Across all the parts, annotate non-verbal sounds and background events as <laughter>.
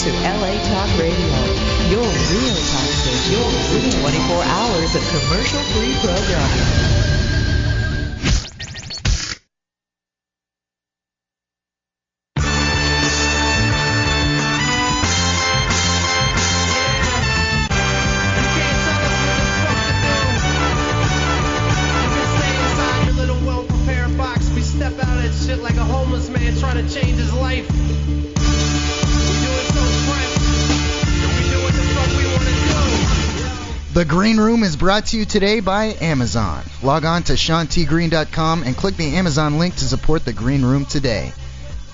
to LA Talk Radio, your real talk station with 24 hours of commercial-free programming. Green Room is brought to you today by Amazon. Log on to shantigreen.com and click the Amazon link to support the Green Room today.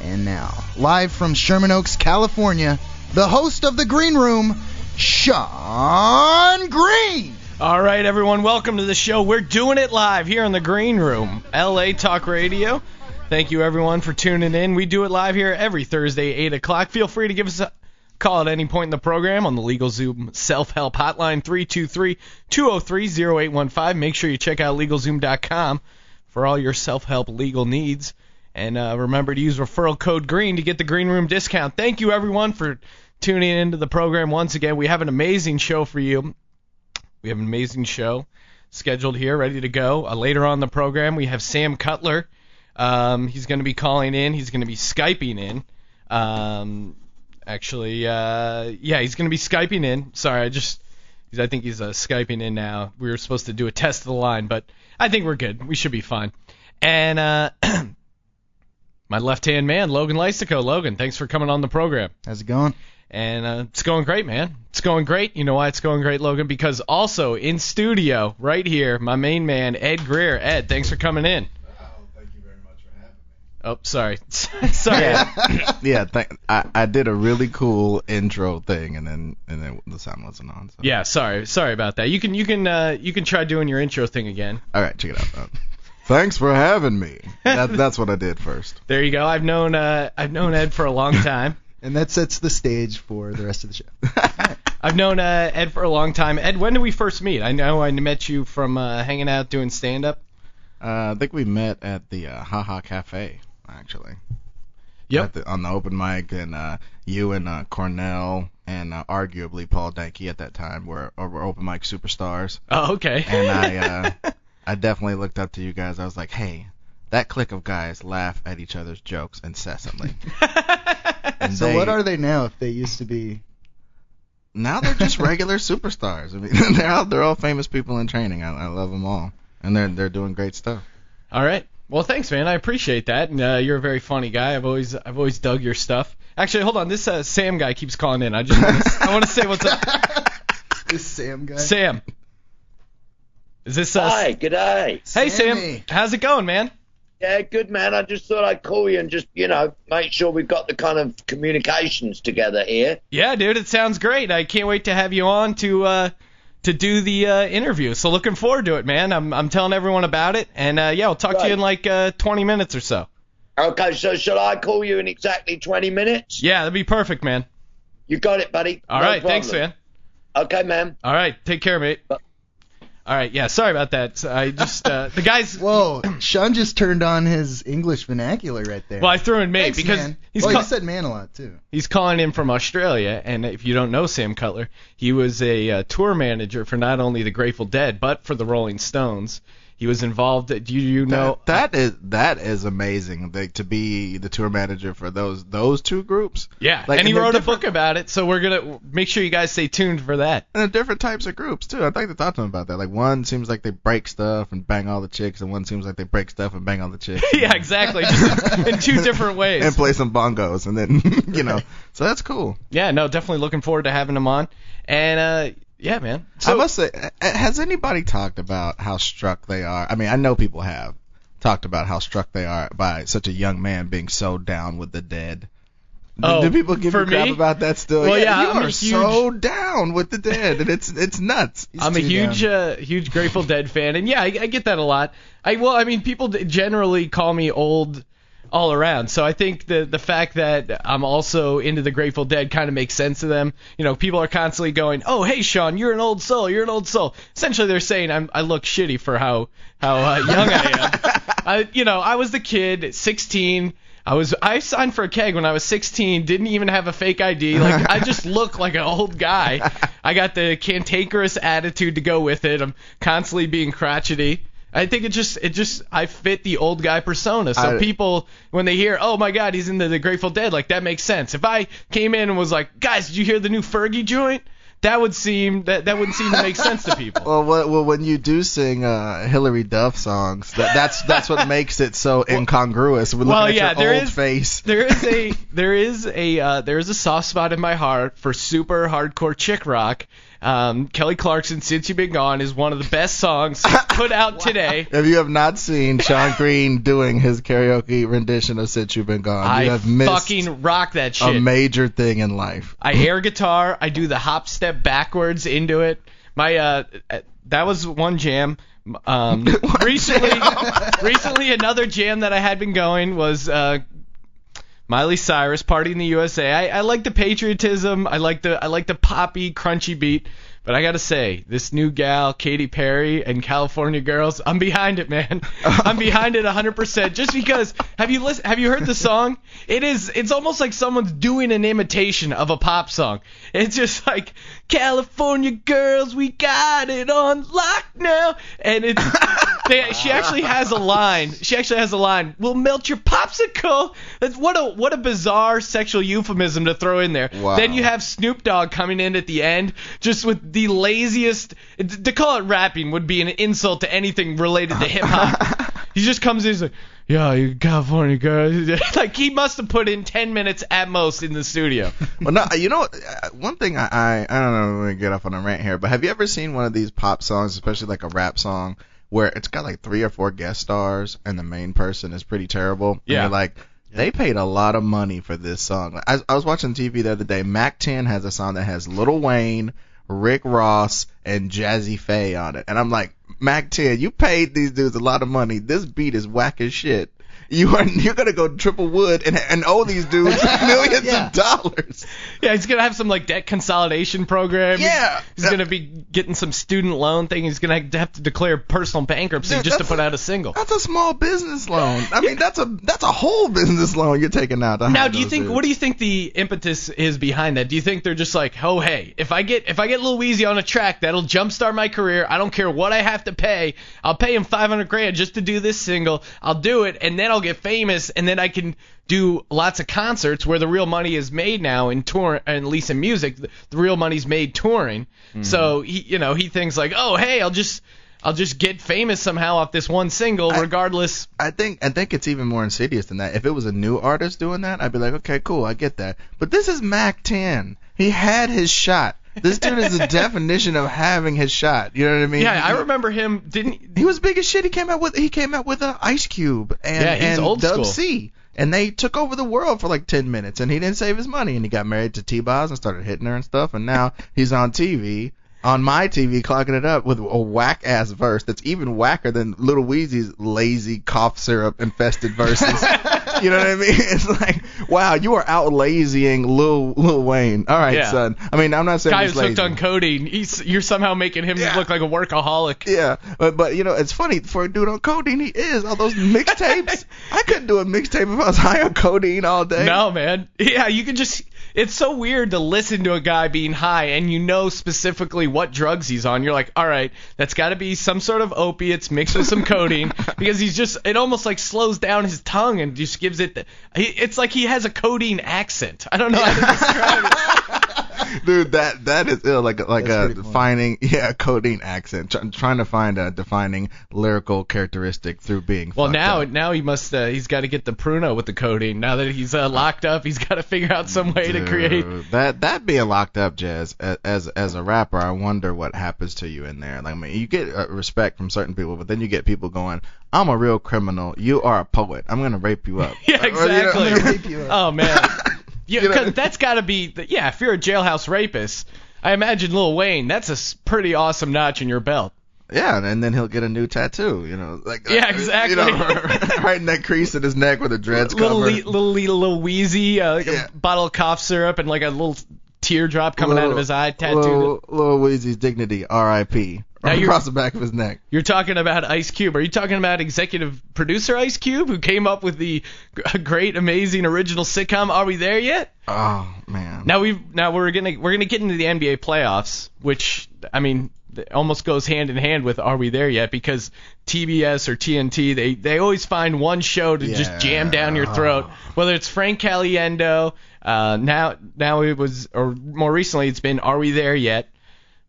And now, live from Sherman Oaks, California, the host of the Green Room, Sean Green. All right, everyone, welcome to the show. We're doing it live here in the Green Room, LA Talk Radio. Thank you, everyone, for tuning in. We do it live here every Thursday, 8 o'clock. Feel free to give us a call at any point in the program on the LegalZoom self-help hotline, 323-203-0815. Make sure you check out LegalZoom.com for all your self-help legal needs. And uh, remember to use referral code GREEN to get the Green Room discount. Thank you, everyone, for tuning into the program once again. We have an amazing show for you. We have an amazing show scheduled here, ready to go. Uh, later on the program, we have Sam Cutler. Um, he's going to be calling in. He's going to be Skyping in. Um, actually, uh, yeah, he's going to be Skyping in. Sorry, I just, I think he's uh, Skyping in now. We were supposed to do a test of the line, but I think we're good. We should be fine. And uh, <clears throat> my left-hand man, Logan Lysico. Logan, thanks for coming on the program. How's it going? And uh, it's going great, man. It's going great. You know why it's going great, Logan? Because also in studio, right here, my main man, Ed Greer. Ed, thanks for coming in. Oh, sorry. <laughs> sorry. Yeah, <laughs> yeah th- I, I did a really cool intro thing, and then and then the sound wasn't on. So. Yeah, sorry, sorry about that. You can you can uh, you can try doing your intro thing again. All right, check it out. Uh, thanks for having me. That, <laughs> that's what I did first. There you go. I've known uh, I've known Ed for a long time. And that sets the stage for the rest of the show. I've known uh, Ed for a long time. Ed, when did we first meet? I know I met you from uh, hanging out doing stand up. Uh, I think we met at the uh, Haha Cafe, actually. Yep. At the, on the open mic, and uh, you and uh, Cornell and uh, arguably Paul Danke at that time were, were open mic superstars. Oh, okay. And I <laughs> uh, I definitely looked up to you guys. I was like, hey, that clique of guys laugh at each other's jokes incessantly. <laughs> And so they- what are they now if they used to be? Now they're just regular <laughs> superstars. I mean, they're all they're all famous people in training. I, I love them all, and they're they're doing great stuff. All right. Well, thanks, man. I appreciate that. And uh, you're a very funny guy. I've always I've always dug your stuff. Actually, hold on. This uh, Sam guy keeps calling in. I just wanna, I want to say what's up. <laughs> This Sam guy. Sam. Is this uh, Hi, g'day. Hey Sam, how's it going, man? Yeah, good man. I just thought I'd call you and just, you know, make sure we've got the kind of communications together here. Yeah, dude, it sounds great. I can't wait to have you on to uh to do the uh, interview. So looking forward to it, man. I'm I'm telling everyone about it, and uh, yeah, I'll talk to you in like uh, 20 minutes or so. Okay, so shall I call you in exactly 20 minutes? Yeah, that'd be perfect, man. You got it, buddy. All No right, thanks, man. Okay, man. All right, take care, mate. All right, yeah, sorry about that. I just uh, the guys. <laughs> Whoa, Sean just turned on his English vernacular right there. Well, I threw in mate Thanks, because man. he's well, ca- you said man a lot too. He's calling in from Australia, and if you don't know Sam Cutler, he was a uh, tour manager for not only the Grateful Dead but for the Rolling Stones. He was involved. Do you know? that, that is that is amazing. Like, to be the tour manager for those those two groups. yeah, like, and he and wrote a book about it. So we're gonna make sure you guys stay tuned for that. And different types of groups too. I'd like to talk to him about that. Like one seems like they break stuff and bang all the chicks, and one seems like they break stuff and bang all the <laughs> chicks. yeah, exactly. Just in two different ways. <laughs> and play some bongos, and then <laughs> you know. So that's cool. yeah, no, definitely looking forward to having him on. And uh, yeah, man. So I must say, uh, has anybody talked about how struck they are? I mean, I know people have talked about how struck they are by such a young man being so down with the dead. Do- Oh, do people give you crap me? about that still? Well, yeah, you I'm are huge- so down with the dead, and it's it's nuts. <laughs> I'm a huge, uh, huge Grateful Dead fan, and yeah, I, I get that a lot. I well, I mean, people generally call me old all around, so I think the the fact that I'm also into the Grateful Dead kind of makes sense to them. You know, people are constantly going, "Oh, hey, Sean, you're an old soul. You're an old soul." Essentially, they're saying I'm I look shitty for how how uh, young I am. <laughs> I, you know, I was the kid, 16. I was I signed for a keg when I was 16. Didn't even have a fake ID. Like I just <laughs> look like an old guy. I got the cantankerous attitude to go with it. I'm constantly being crotchety. I think it just it just I fit the old guy persona. So I- people when they hear, "Oh my God, he's in the, the Grateful Dead," like that makes sense. If I came in and was like, "Guys, did you hear the new Fergie joint?" That would seem that that wouldn't seem to make sense to people. <laughs> Well, well, well, when you do sing uh, Hilary Duff songs, that, that's that's what makes it so incongruous. We're looking Well, at yeah, your there old is- face. there is a <laughs> there is a uh, there is a soft spot in my heart for super hardcore chick rock. Um, Kelly Clarkson, "Since You've Been Gone" is one of the best songs <laughs> put out today. If you have not seen Sean <laughs> Green doing his karaoke rendition of "Since You've Been Gone," I you have missed fucking rock that shit. a major thing in life. I air guitar. I do the hop step backwards into it. My uh, uh, that was one jam. Um, <laughs> recently, recently another jam that I had been going was uh, Miley Cyrus, "Party in the USA." I, I like the patriotism. I like the I like the poppy, crunchy beat. But I gotta say, this new gal, Katy Perry and California Girls, I'm behind it, man. <laughs> I'm behind it 100%. Just because, have you listen, have you heard the song? It is, it's almost like someone's doing an imitation of a pop song. It's just like California Girls, we got it on lock now, and it's, <laughs> they, she actually has a line. She actually has a line. We'll melt your popsicle. That's what a what a bizarre sexual euphemism to throw in there. Wow. Then you have Snoop Dogg coming in at the end, just with the laziest. To call it rapping would be an insult to anything related to hip hop. <laughs> he just comes in, he's like, "Yeah, you California girl." <laughs> like he must have put in 10 minutes at most in the studio. <laughs> well, no, you know, uh, one thing I, I I don't know, I'm gonna get off on a rant here, but have you ever seen one of these pop songs, especially like a rap song, where it's got like three or four guest stars and the main person is pretty terrible? And Yeah. you're like, they paid a lot of money for this song. I, I was watching TV the other day. Mack 10 has a song that has Lil Wayne, Rick Ross, and Jazze Pha on it, and I'm like, Mack 10, you paid these dudes a lot of money. This beat is whack as shit. You are you're gonna go triple wood and and owe these dudes <laughs> millions Yeah. of dollars. Yeah, he's gonna have some like debt consolidation program. Yeah. he's gonna be getting some student loan thing. He's gonna have to declare personal bankruptcy Dude, just to put a- out a single. That's a small business loan. I mean, that's a that's a whole business loan you're taking out. Now, do you think dudes. what do you think the impetus is behind that? Do you think they're just like, oh hey, if I get if I get Lil Weezy on a track, that'll jumpstart my career. I don't care what I have to pay. I'll pay him 500 grand just to do this single. I'll do it, and then I'll get famous, and then I can do lots of concerts where the real money is made now in tour, and at least in music, the, the real money's made touring. Mm-hmm. So he, you know, he thinks like, oh hey, I'll just I'll just get famous somehow off this one single, I- regardless. I think I think it's even more insidious than that. If it was a new artist doing that, I'd be like, okay, cool, I get that. But this is Mack 10. He had his shot. This dude is the <laughs> definition of having his shot. You know what I mean? Yeah, I remember him. Didn't He was big as shit. He came out with he came out with a Ice Cube and Yeah, he's and old Dub school. C, and they took over the world for like ten minutes, and he didn't save his money, and he got married to T Boz and started hitting her and stuff, and now he's on TV. On my TV, clocking it up with a whack ass verse that's even whacker than Little Weezy's lazy cough syrup infested verses. <laughs> you know what I mean? <laughs> It's like, wow, you are out lazying Lil Lil Wayne. All right, Yeah. son. I mean, I'm not saying guy he's who's hooked on codeine. He's you're somehow making him Yeah. look like a workaholic. Yeah, but but you know it's funny for a dude on codeine he is all those mixtapes. <laughs> I couldn't do a mixtape if I was high on codeine all day. No, man. Yeah, you can just. It's so weird to listen to a guy being high and you know specifically what drugs he's on. You're like, all right, that's got to be some sort of opiates mixed with some codeine <laughs> because he's just. It almost like slows down his tongue and just gives it. The, it's like he has a codeine accent. I don't know how to describe it. <laughs> <laughs> dude, that that is ill. Like like That's a funny. defining <laughs> yeah codeine accent. Try, trying to find a defining lyrical characteristic through being. Well, now up. now he must. Uh, he's got to get the pruno with the codeine. Now that he's uh, locked up, he's got to figure out some way to create. That that being locked up, Jazz, as as a rapper, I wonder what happens to you in there. Like, I mean, you get uh, respect from certain people, but then you get people going, "I'm a real criminal. You are a poet. I'm gonna rape you up." <laughs> Yeah, Or, you know- exactly. Rape you up. Oh man. Yeah, You know- 'cause that's got to be. the- Yeah, if you're a jailhouse rapist, I imagine Lil Wayne. That's a pretty awesome notch in your belt. Yeah, and then he'll get a new tattoo, you know, like Yeah, uh, exactly. You know, <laughs> right in that crease in his neck where the dreads Little cover. le- little little, little wheezy, uh, like Yeah. a bottle of cough syrup and like a little teardrop coming out of his eye tattooed. Little, little Weezy's dignity, R.I.P. Now you're across the back of his neck. you're talking about Ice Cube. Are you talking about executive producer Ice Cube who came up with the great, amazing original sitcom Are We There Yet? Oh man. Now we now we're gonna we're gonna get into the NBA playoffs, which I mean almost goes hand in hand with Are We There Yet? Because TBS or TNT they they always find one show to just jam down your throat, whether it's Frank Caliendo. Uh, now now it was or more recently it's been Are We There Yet?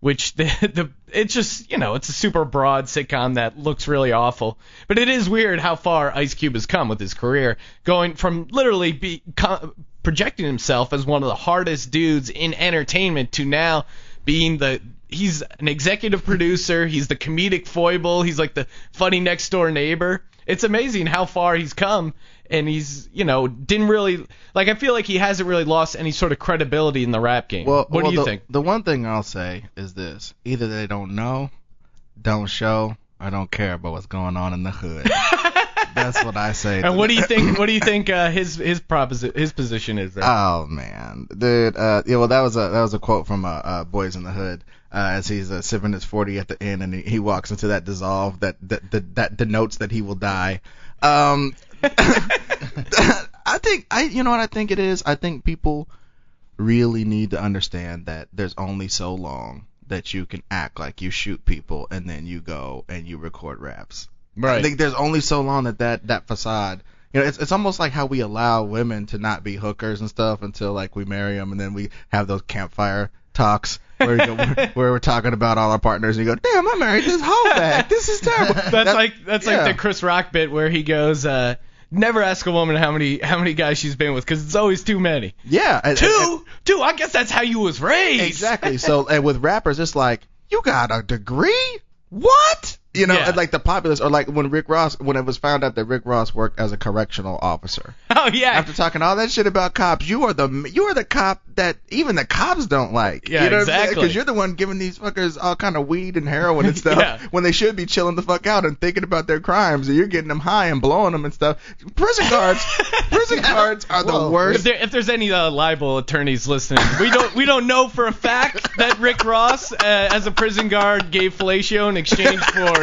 Which the the it's just you know it's a super broad sitcom that looks really awful, but it is weird how far Ice Cube has come with his career, going from literally be co- projecting himself as one of the hardest dudes in entertainment to now being the he's an executive producer, he's the comedic foible, he's like the funny next door neighbor. It's amazing how far he's come and he's, you know, didn't really like I feel like he hasn't really lost any sort of credibility in the rap game. Well, what well, do you the, think? The one thing I'll say is this: either they don't know, don't show, or don't care about what's going on in the hood. <laughs> That's what I say. And what do you think what do you think uh, his his proposi- his position is there? Oh man, dude. Uh, yeah, well, that was a that was a quote from uh, uh Boys in the Hood. Uh, as he's uh, sipping his 40 at the end, and he, he walks into that dissolve that that, that that denotes that he will die. Um, <laughs> I think I you know what I think it is. I think people really need to understand that there's only so long that you can act like you shoot people and then you go and you record raps. Right. I think there's only so long that that, that facade. You know, it's it's almost like how we allow women to not be hookers and stuff until like we marry them, and then we have those campfire talks where, go, <laughs> where we're talking about all our partners, and you go, "Damn, I married this hoe back. This is terrible." That's That- like that's yeah. like the Chris Rock bit where he goes, uh, "Never ask a woman how many how many guys she's been with, because it's always too many." yeah, and- and- Two, two. I guess that's how you was raised. Exactly. So and with rappers, it's like you got a degree. What? You know, Yeah. like the populace, or like when Rick Ross, when it was found out that Rick Ross worked as a correctional officer. <laughs> Oh yeah. After talking all that shit about cops, you are the you are the cop that even the cops don't like. Yeah, you know exactly. Because you're the one giving these fuckers all kind of weed and heroin and <laughs> stuff Yeah. when they should be chilling the fuck out and thinking about their crimes, and you're getting them high and blowing them and stuff. Prison guards, <laughs> prison guards are the Whoa. if, worst. there, if there's any uh, libel attorneys listening, we don't we don't know for a fact that Rick Ross, uh, as a prison guard, gave fellatio in exchange for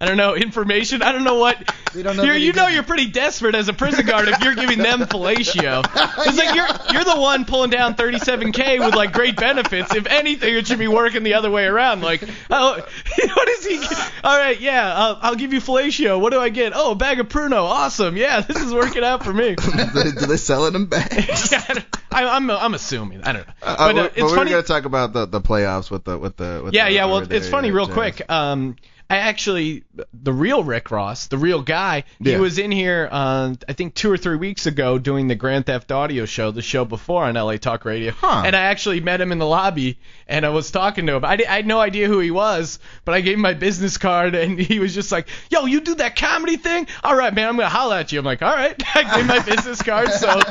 I don't know information. I don't know what. Don't know You're, you know you're pretty desperate as a prison guard if you're giving them fellatio. <laughs> It's like you're you're the one pulling down 37k with like great benefits. If anything, it should be working the other way around. Like, oh, <laughs> what is he? All right, yeah, I'll, I'll give you fellatio. What do I get? Oh, a bag of Pruno. Awesome. Yeah, <laughs> this is working out for me. do, they, sell it in bags? Yeah, I I, I'm I'm assuming. I don't know. Uh, But uh, but it's we were funny. gonna talk about the the playoffs with the with the with Yeah, the, yeah. Well, it's funny, real quick. Um, I actually, the real Rick Ross, the real guy, he Yeah. was in here, uh, I think two or three weeks ago doing the Grand Theft Audio show, the show before on LA Talk Radio. Huh. And I actually met him in the lobby, and I was talking to him. I, di- I had no idea who he was, but I gave him my business card, and he was just like, "Yo, you do that comedy thing? All right, man, I'm gonna holla at you." I'm like, "All right." <laughs> I gave him my business card, so <laughs>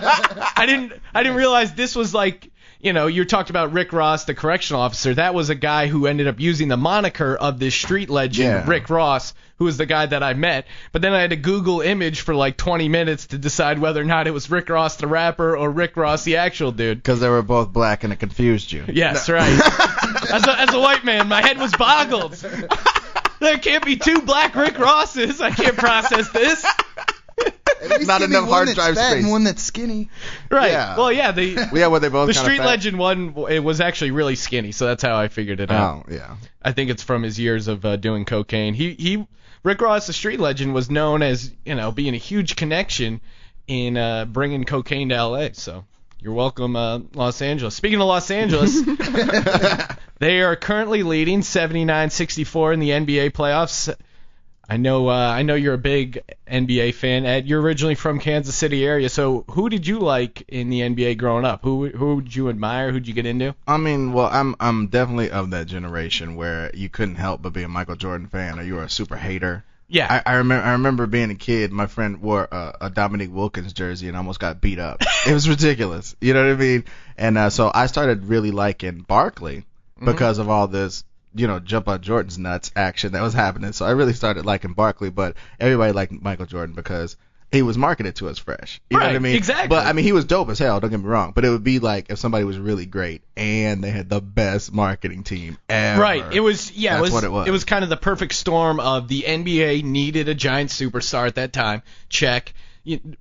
I didn't, I didn't realize this was like you know, you talked about Rick Ross, the correctional officer. That was a guy who ended up using the moniker of this street legend, Yeah. Rick Ross, who was the guy that I met. But then I had to Google image for like 20 minutes to decide whether or not it was Rick Ross, the rapper, or Rick Ross, the actual dude. Because they were both black and it confused you. Yes, right. <laughs> as, a, as a white man, my head was boggled. <laughs> there can't be two black Rick Rosses. I can't process this. At least Not give me enough one hard that's drive fat space. And one that's skinny. Right. Yeah. Well, yeah, the <laughs> Yeah, well, they both the street fat. legend one it was actually really skinny, so that's how I figured it out. Oh, yeah. I think it's from his years of uh, doing cocaine. He he Rick Ross, the street legend, was known as you know being a huge connection in uh, bringing cocaine to L.A. So you're welcome, uh, Los Angeles. Speaking of Los Angeles, <laughs> they are currently leading 79-64 in the NBA playoffs. I know uh, I know you're a big NBA fan. Ed, you're originally from Kansas City area. So who did you like in the NBA growing up? Who who did you admire? Who'd you get into? I mean, well, I'm I'm definitely of that generation where you couldn't help but be a Michael Jordan fan, or you were a super hater. Yeah. I, I remember I remember being a kid. My friend wore a, a Dominique Wilkins jersey and almost got beat up. <laughs> it was ridiculous. You know what I mean? And uh, so I started really liking Barkley because of all this, you know, jump on Jordan's nuts action that was happening. So I really started liking Barkley, but everybody liked Michael Jordan because he was marketed to us fresh. You know what I Right, mean? exactly. But I mean, he was dope as hell. Don't get me wrong. But it would be like if somebody was really great and they had the best marketing team ever. Right. It was yeah. That's it was, what it was. It was kind of the perfect storm of the NBA needed a giant superstar at that time. Check.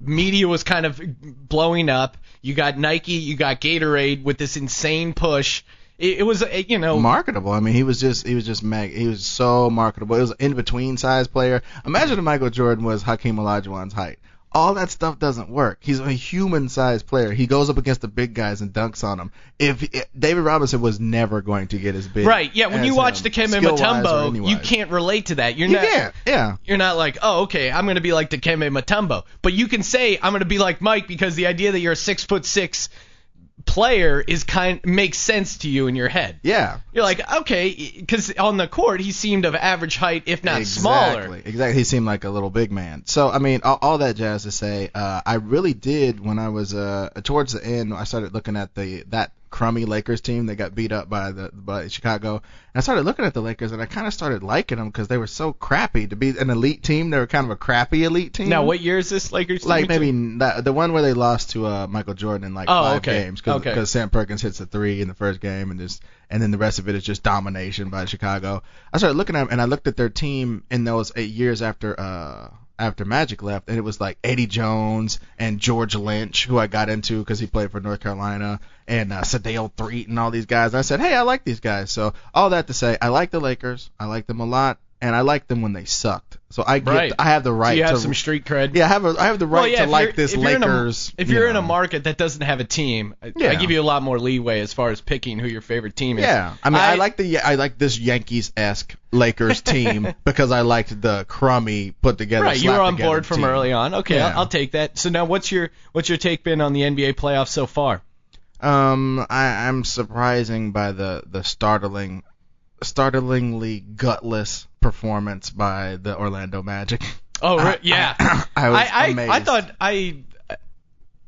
Media was kind of blowing up. You got Nike. You got Gatorade with this insane push. It, it was uh, you know marketable. I mean, he was just he was just mag. He was so marketable. It was an in between size player. Imagine if Michael Jordan was Hakeem Olajuwon's height. All that stuff doesn't work. He's a human sized player. He goes up against the big guys and dunks on them. If, if David Robinson was never going to get as big. Right. Yeah. When you watch him, Dikembe Mutombo, you can't relate to that. You're You not. can't. Yeah. You're not like, oh, okay, I'm gonna be like Dikembe Mutombo, but you can say I'm gonna be like Mike because the idea that you're a six foot six player is kind makes sense to you in your head. Yeah. You're like, okay, because on the court he seemed of average height, if not exactly, smaller. Exactly. He seemed like a little big man. So I mean, all, all that jazz to say, uh, I really did when I was uh, towards the end. I started looking at the that crummy Lakers team that got beat up by the by Chicago. And I started looking at the Lakers, and I kind of started liking them because they were so crappy to be an elite team. They were kind of a crappy elite team. Now, what year is this Lakers? team? Like maybe that, the one where they lost to uh, Michael Jordan in like Oh, five okay. games because Okay. Sam Perkins hits a three in the first game and just and then the rest of it is just domination by Chicago. I started looking at them and I looked at their team in those eight years after uh after Magic left and it was like Eddie Jones and George Lynch who I got into because he played for North Carolina and uh, Sedale Threatt and all these guys. And I said, hey, I like these guys. So all that to say, I like the Lakers. I like them a lot and I like them when they sucked. So I get Right. I have the So right you have to some street cred. yeah, I have a, I have the right Well, yeah, to like you're- this if you're in a- Lakers. if you you're in a market that doesn't have a team, I- I give you a lot more leeway as far as picking who your favorite team is. Yeah, I mean, I, like the I like this Yankees esque Lakers team <laughs> because I liked the crummy put together. Right, you were on board from team. early on. Okay, Yeah. I'll, I'll take that. So now, what's your what's your take been on the NBA playoffs so far? Um, I, I'm surprising by the the startling, startlingly gutless performance by the Orlando Magic. Oh, I- re- yeah. <coughs> I was I, amazed. I thought I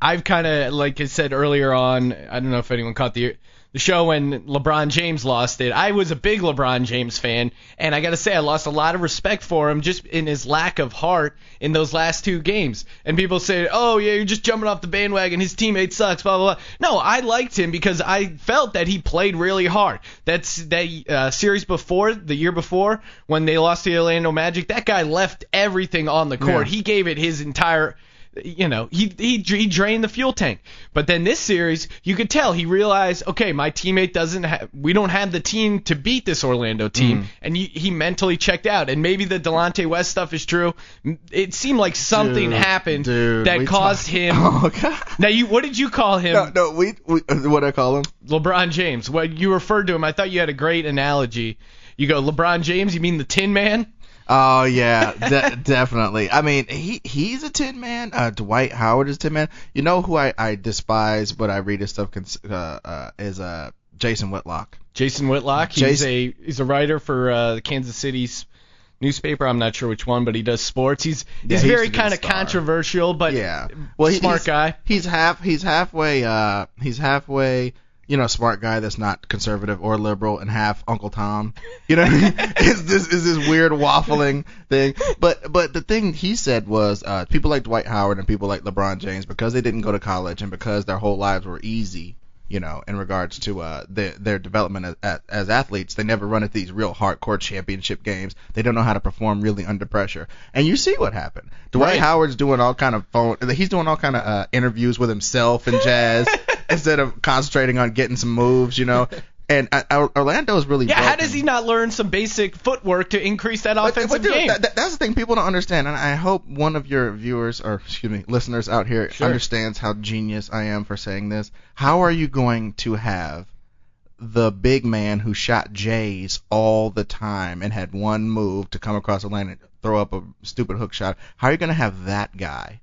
I've kind of like I said earlier on. I don't know if anyone caught the the show when LeBron James lost it. I was a big LeBron James fan, and I got to say I lost a lot of respect for him just in his lack of heart in those last two games. And people say, "Oh yeah, you're just jumping off the bandwagon. His teammate sucks." Blah blah blah. No, I liked him because I felt that he played really hard. That's that uh, series before, the year before, when they lost to the Orlando Magic. That guy left everything on the court. Yeah. He gave it his entire you know, he, he he drained the fuel tank. But then this series, you could tell he realized, okay, my teammate doesn't have, we don't have the team to beat this Orlando team, mm-hmm. and he, he mentally checked out. And maybe the Delonte West stuff is true. It seemed like something Dude, happened dude, that caused talk- <laughs> him. Oh god. Now, you what did you call him? No, no, we, we what I call him? LeBron James. What you referred to him? I thought you had a great analogy. You go LeBron James. You mean the Tin Man? Oh yeah, de- <laughs> definitely. I mean, he he's a tin man. Uh, Dwight Howard is a tin man. You know who I I despise, but I read his stuff cons- uh, uh, is uh Jason Whitlock. Jason Whitlock. He's Jason- a he's a writer for uh, the Kansas City's newspaper. I'm not sure which one, but he does sports. He's he's he very kind of star. controversial, but yeah, well, smart he's, guy. He's half he's halfway uh he's halfway you know smart guy that's not conservative or liberal and half Uncle Tom. You know, is <laughs> this is this weird waffling thing. But but the thing he said was uh people like Dwight Howard and people like LeBron James because they didn't go to college and because their whole lives were easy. You know, in regards to uh, their their development as, as, athletes, they never run at these real hardcore championship games. They don't know how to perform really under pressure, and you see what happened. Dwight Right. Howard's doing all kind of phone. He's doing all kind of uh, interviews with himself and jazz <laughs> instead of concentrating on getting some moves. You know, and uh, uh, Orlando's really yeah. How does he not learn some basic footwork to increase that But- offensive but dude, game? that- that's the thing people don't understand, and I hope one of your viewers or excuse me, listeners out here Sure. understands how genius I am for saying this. How are you going to have the big man who shot Jays all the time and had one move to come across the lane and throw up a stupid hook shot? How are you going to have that guy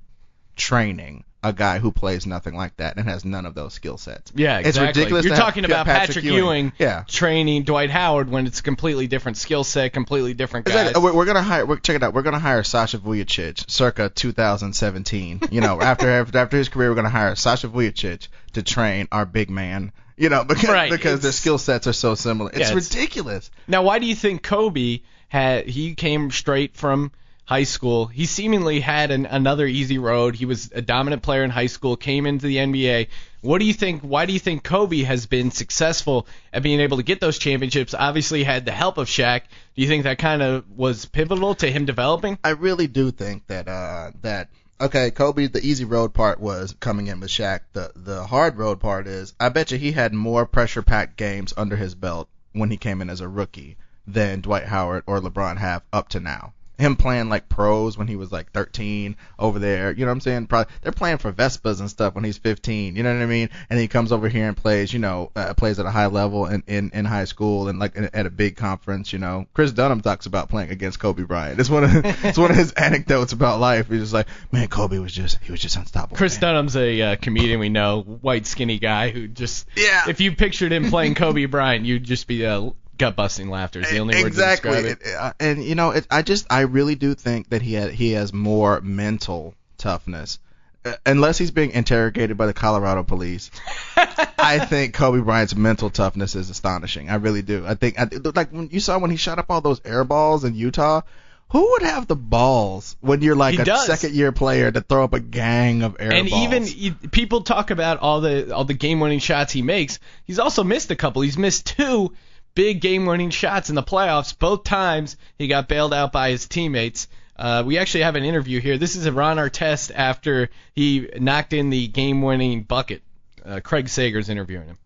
training a guy who plays nothing like that and has none of those skill sets? yeah, It's exactly. ridiculous You're talking about Patrick Patrick, Ewing. Ewing, Yeah. training Dwight Howard when it's a completely different skill set, completely different guys. Exactly. We're, gonna hire. We're, check it out. We're gonna hire Sasha Vujacic, circa 2017. You know, after after his career, we're gonna hire Sasha Vujacic to train our big man. You know, <laughs> because Right, because their skill sets are so similar. It's Yeah, it's- ridiculous. Now, why do you think Kobe had? He came straight from high school. He seemingly had an, another easy road. He was a dominant player in high school, came into the NBA. What do you think? Why do you think Kobe has been successful at being able to get those championships? Obviously, had the help of Shaq. Do you think that kind of was pivotal to him developing? I really do think that uh that okay, Kobe the easy road part was coming in with Shaq. The the hard road part is I bet you he had more pressure packed games under his belt when he came in as a rookie than Dwight Howard or LeBron have up to now. Him playing like pros when he was like 13 over there, you know what I'm saying? Probably they're playing for Vespas and stuff when he's 15, you know what I mean? And he comes over here and plays, you know, uh, plays at a high level in in, in high school and like in, at a big conference, you know. Chris Dunham talks about playing against Kobe Bryant. It's one of <laughs> it's one of his anecdotes about life. He's just like, man, Kobe was just he was just unstoppable. Chris man. Dunham's a uh, comedian we know, white skinny guy who just Yeah. if you pictured him playing Kobe Bryant, you'd just be uh, gut busting laughter. Is the only exactly. word to describe it. It- uh, and you know, it, I just I really do think that he had, he has more mental toughness. Uh, unless he's being interrogated by the Colorado police, <laughs> I think Kobe Bryant's mental toughness is astonishing. I really do. I think I, like when you saw when he shot up all those air balls in Utah. Who would have the balls when you're like He a does. second year player to throw up a gang of air and balls? And even people talk about all the all the game-winning shots he makes. He's also missed a couple. He's missed two big game-winning shots in the playoffs. Both times he got bailed out by his teammates. Uh, we actually have an interview here. This is Ron Artest after he knocked in the game-winning bucket. Uh, Craig Sager's interviewing him.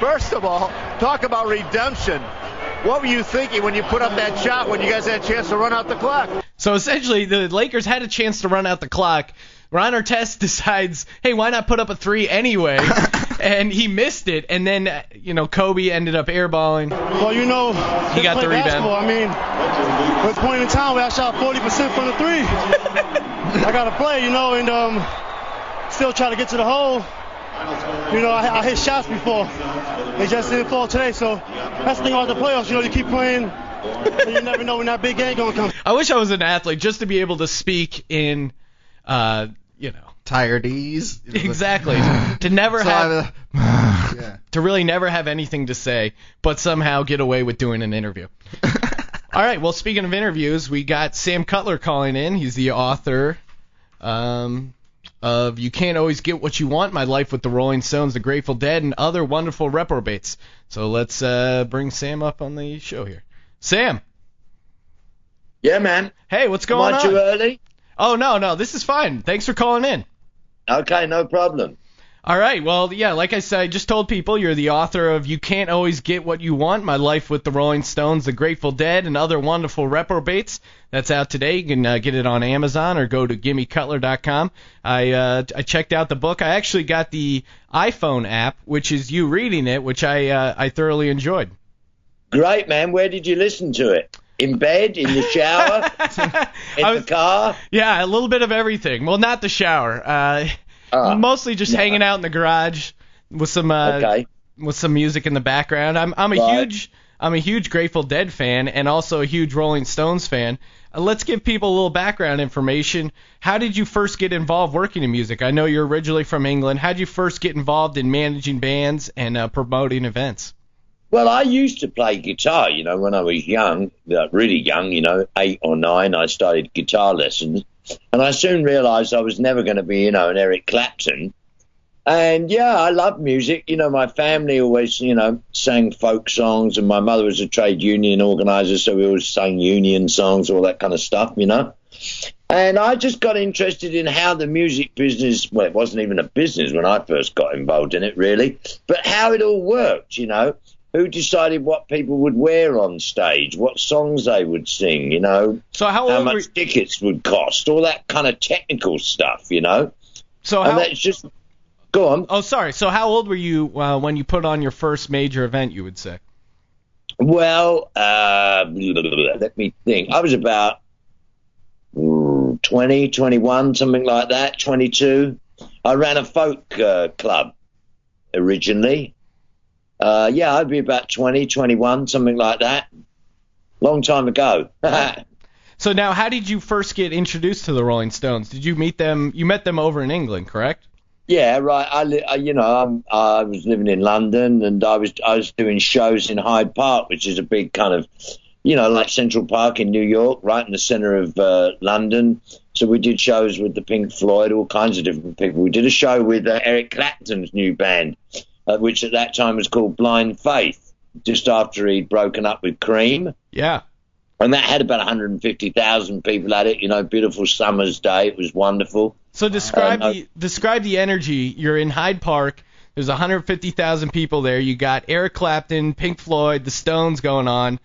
First of all, talk about redemption. What were you thinking when you put up that shot when you guys had a chance to run out the clock? So essentially, the Lakers had a chance to run out the clock. Ron Artest <laughs> decides, hey, why not put up a three anyway? <laughs> and he missed it. And then, uh, you know, Kobe ended up airballing. Well, you know, He got the rebound. basketball. I mean, at this point in time where I shot 40% from the three, I got to play, you know, and um, still try to get to the hole. You know, I, I hit shots before. They just didn't fall today. So that's the thing about the playoffs. You know, you keep playing, and you never know when that big game gonna come. I wish I was an athlete just to be able to speak in, uh, you know, tired ease. <laughs> exactly. to never <laughs> So have, I- yeah. <sighs> <sighs> to really never have anything to say, but somehow get away with doing an interview. <laughs> All right. Well, speaking of interviews, we got Sam Cutler calling in. He's the author um, of "You Can't Always Get What You Want: My Life with the Rolling Stones, The Grateful Dead, and Other Wonderful Reprobates." So let's uh, bring Sam up on the show here. Sam, Yeah, man. hey, what's Am going I on? too early? Oh no, no, this is fine. Thanks for calling in. Okay, no problem. All right. Well, yeah, like I said, I just told people you're the author of You Can't Always Get What You Want My Life with the Rolling Stones, The Grateful Dead, and Other Wonderful Reprobates. That's out today. You can uh, get it on Amazon or go to gimmecutler.com. I, uh, I checked out the book. I actually got the iPhone app, which is you reading it, which I, uh, I thoroughly enjoyed. Great, man. Where did you listen to it? In bed, in the shower, <laughs> in I the car? Yeah, a little bit of everything. Well, not the shower. Uh, Ah, mostly just yeah. hanging out in the garage with some uh, okay. with some music in the background. I'm I'm a Right. huge I'm a huge Grateful Dead fan and also a huge Rolling Stones fan. Uh, let's give people a little background information. How did you first get involved working in music? I know you're originally from England. How did you first get involved in managing bands and uh, promoting events? Well, I used to play guitar, you know, when I was young, really young, you know, eight or nine, I started guitar lessons. And I soon realized I was never going to be, you know, an Eric Clapton. And yeah, I love music. You know, my family always, you know, sang folk songs, and my mother was a trade union organizer, so we always sang union songs, all that kind of stuff, you know. And I just got interested in how the music business, well, it wasn't even a business when I first got involved in it, really, but how it all worked, you know. Who decided what people would wear on stage, what songs they would sing, you know, So how how much tickets would cost, all that kind of technical stuff, you know. so And how that's just, go on. Oh, sorry. So how old were you uh, when you put on your first major event, you would say? Well, uh, let me think. I was about mm, 20, 21, something like that, 22. I ran a folk uh, club originally. Uh, yeah, I'd be about 20, 21, something like that. Long time ago. <laughs> So now, how did you first get introduced to the Rolling Stones? Did you meet them? You met them over in England, correct? Yeah, right. I, li- I you know, I'm, I was living in London, and I was I was doing shows in Hyde Park, which is a big kind of you know, like Central Park in New York, right in the center of uh, London. So we did shows with the Pink Floyd, all kinds of different people. We did a show with uh, Eric Clapton's new band, uh, which at that time was called Blind Faith, just after he'd broken up with Cream. Yeah. And that had about 150,000 people at it. You know, beautiful summer's day. It was wonderful. So describe Uh, the describe the energy. You're in Hyde Park. There's 150,000 people there. You got Eric Clapton, Pink Floyd, the Stones going on.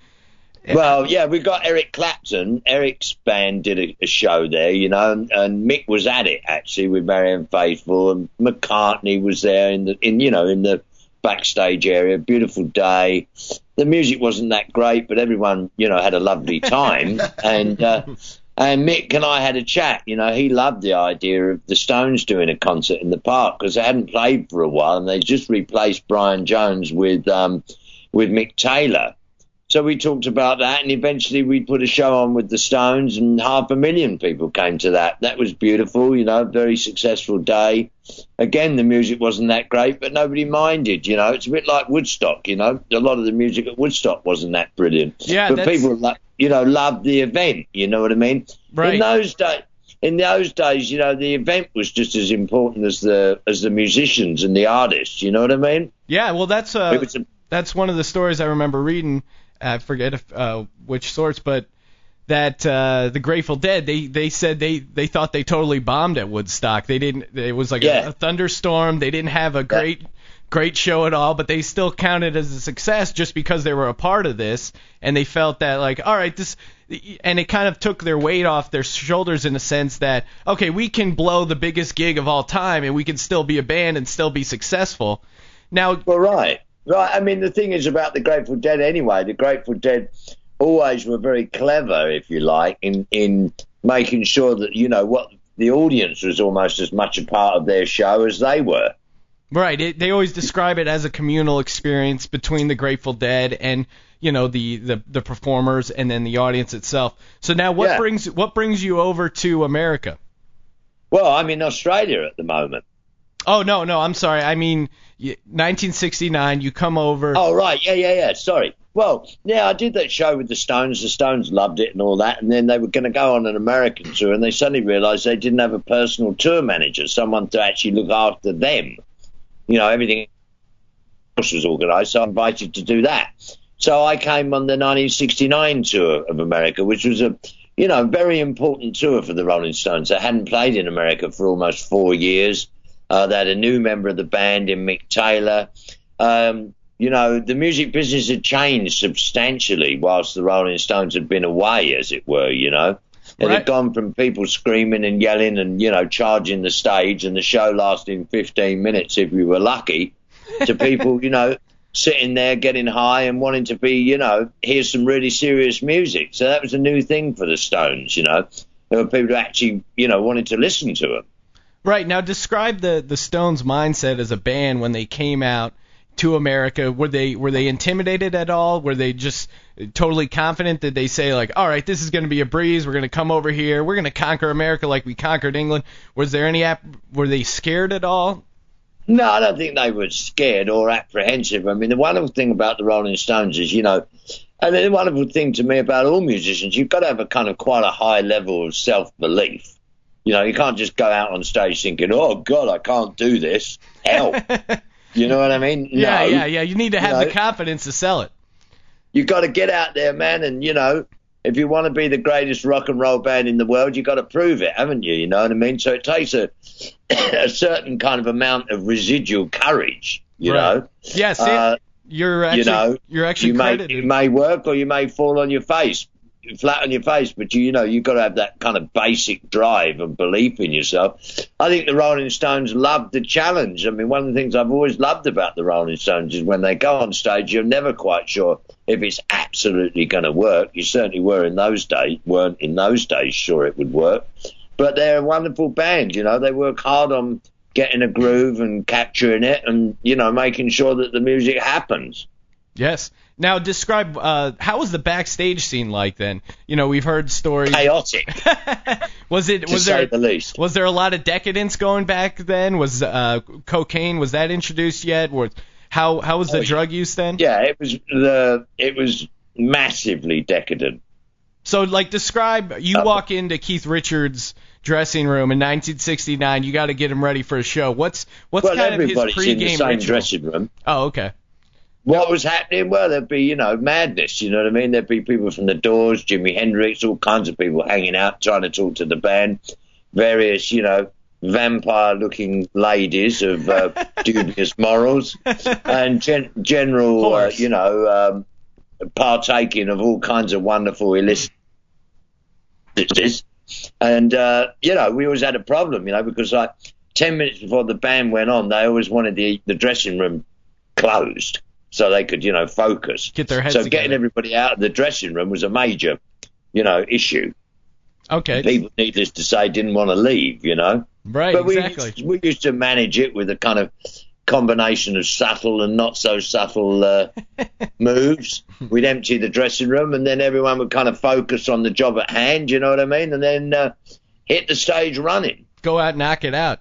Well, yeah, we got Eric Clapton. Eric's band did a, a show there, you know, and, and Mick was at it actually with Marianne Faithfull, and McCartney was there in the in you know in the backstage area. Beautiful day. The music wasn't that great, but everyone you know had a lovely time, <laughs> and uh, and Mick and I had a chat. You know, he loved the idea of the Stones doing a concert in the park because they hadn't played for a while, and they just replaced Brian Jones with um, with Mick Taylor. So we talked about that, and eventually we put a show on with the Stones, and half a million people came to that. That was beautiful, you know, very successful day. Again, the music wasn't that great, but nobody minded, you know. It's a bit like Woodstock, you know. A lot of the music at Woodstock wasn't that brilliant, Yeah, but that's- people, lo- you know, loved the event. You know what I mean? Right. In those days. In those days, you know, the event was just as important as the as the musicians and the artists. You know what I mean? Yeah, well that's uh a- that's one of the stories I remember reading. I forget if, uh, which source, but that uh, the Grateful Dead they they said they they thought they totally bombed at Woodstock. They didn't. It was like Yeah. a, a thunderstorm. They didn't have a great great show at all, but they still counted as a success just because they were a part of this and they felt that like all right this and it kind of took their weight off their shoulders in a sense that okay we can blow the biggest gig of all time and we can still be a band and still be successful. Now Well, right, right. I mean, the thing is about the Grateful Dead anyway. The Grateful Dead always were very clever, if you like, in in making sure that you know what the audience was almost as much a part of their show as they were. Right. It, they always describe it as a communal experience between the Grateful Dead and you know the, the the performers and then the audience itself. So now what Yeah. brings what brings you over to America? Well, I'm in Australia at the moment. Oh no no I'm sorry I mean y- 1969 you come over. Oh, right. Yeah, yeah, yeah. Sorry. Well, yeah, I did that show with the Stones. The Stones loved it and all that. And then they were going to go on an American tour, and they suddenly realised they didn't have a personal tour manager, someone to actually look after them. You know, everything else was organised, so I invited to do that. So I came on the 1969 tour of America, which was a, you know, very important tour for the Rolling Stones. They hadn't played in America for almost four years. Uh, they had a new member of the band in Mick Taylor. Um, you know, the music business had changed substantially whilst the Rolling Stones had been away, as it were, you know. It Right. had gone from people screaming and yelling and, you know, charging the stage and the show lasting 15 minutes if we were lucky to people, you know, sitting there getting high and wanting to be, you know, hear some really serious music. So that was a new thing for the Stones, you know. There were people who actually, you know, wanted to listen to them. Right now describe the the Stones mindset as a band when they came out to America. Were they were they intimidated at all? Were they just totally confident? Did they say like, all right, this is going to be a breeze. We're going to come over here. We're going to conquer America like we conquered England. Was there any app? Were they scared at all? No, I don't think they were scared or apprehensive. I mean, the wonderful thing about the Rolling Stones is, you know, and the wonderful thing to me about all musicians, you've got to have a kind of quite a high level of self belief. You know, you can't just go out on stage thinking, "Oh God, I can't do this." Help. <laughs> you know what I mean? Yeah, no, yeah, yeah. You need to have You the confidence to sell it. you got to get out there, man, and you know, if you want to be the greatest rock and roll band in the world, you got to prove it, haven't you? You know what I mean? So it takes a <coughs> a certain kind of amount of residual courage, you Right. know. Yes, it- Uh, you're actually you know, you're actually you may credited. it may work or you may fall on your face, flat on your face, but you, you know you've got to have that kind of basic drive and belief in yourself. I think the Rolling Stones loved the challenge. I mean, one of the things I've always loved about the Rolling Stones is when they go on stage, you're never quite sure if it's absolutely going to work. You certainly were in those days, weren't in those days sure it would work. But they're a wonderful band, you know. They work hard on getting a groove and capturing it, and you know, making sure that the music happens. Yes. Now describe uh, how was the backstage scene like then? You know, we've heard stories. Chaotic, <laughs> was it to was say there the least. was there a lot of decadence going back then? Was uh, cocaine was that introduced yet? Or how how was the Oh, drug use then? Yeah, it was the it was massively decadent. So, like, describe. You Uh, walk into Keith Richards' dressing room in 1969. You got to get him ready for a show. What's what's well, kind of his everybody's in the same ritual? dressing room. Oh, okay. What was happening? Well, there'd be, you know, madness. You know what I mean? There'd be people from the Doors, Jimi Hendrix, all kinds of people hanging out, trying to talk to the band. Various, you know, vampire-looking ladies of uh, <laughs> dubious morals, and gen- general, uh, you know, um, partaking of all kinds of wonderful illicit. And uh, you know, we always had a problem, you know, because like ten minutes before the band went on, they always wanted the the dressing room closed so they could, you know, focus. Get their heads so together. getting everybody out of the dressing room was a major, you know, issue. Okay. People, needless to say, didn't want to leave, you know. right. but we exactly. used, we used to manage it with a kind of combination of subtle and not so subtle uh, <laughs> moves. We'd empty the dressing room, and then everyone would kind of focus on the job at hand. You know what I mean? And then uh, hit the stage running. Go out, and knock it out.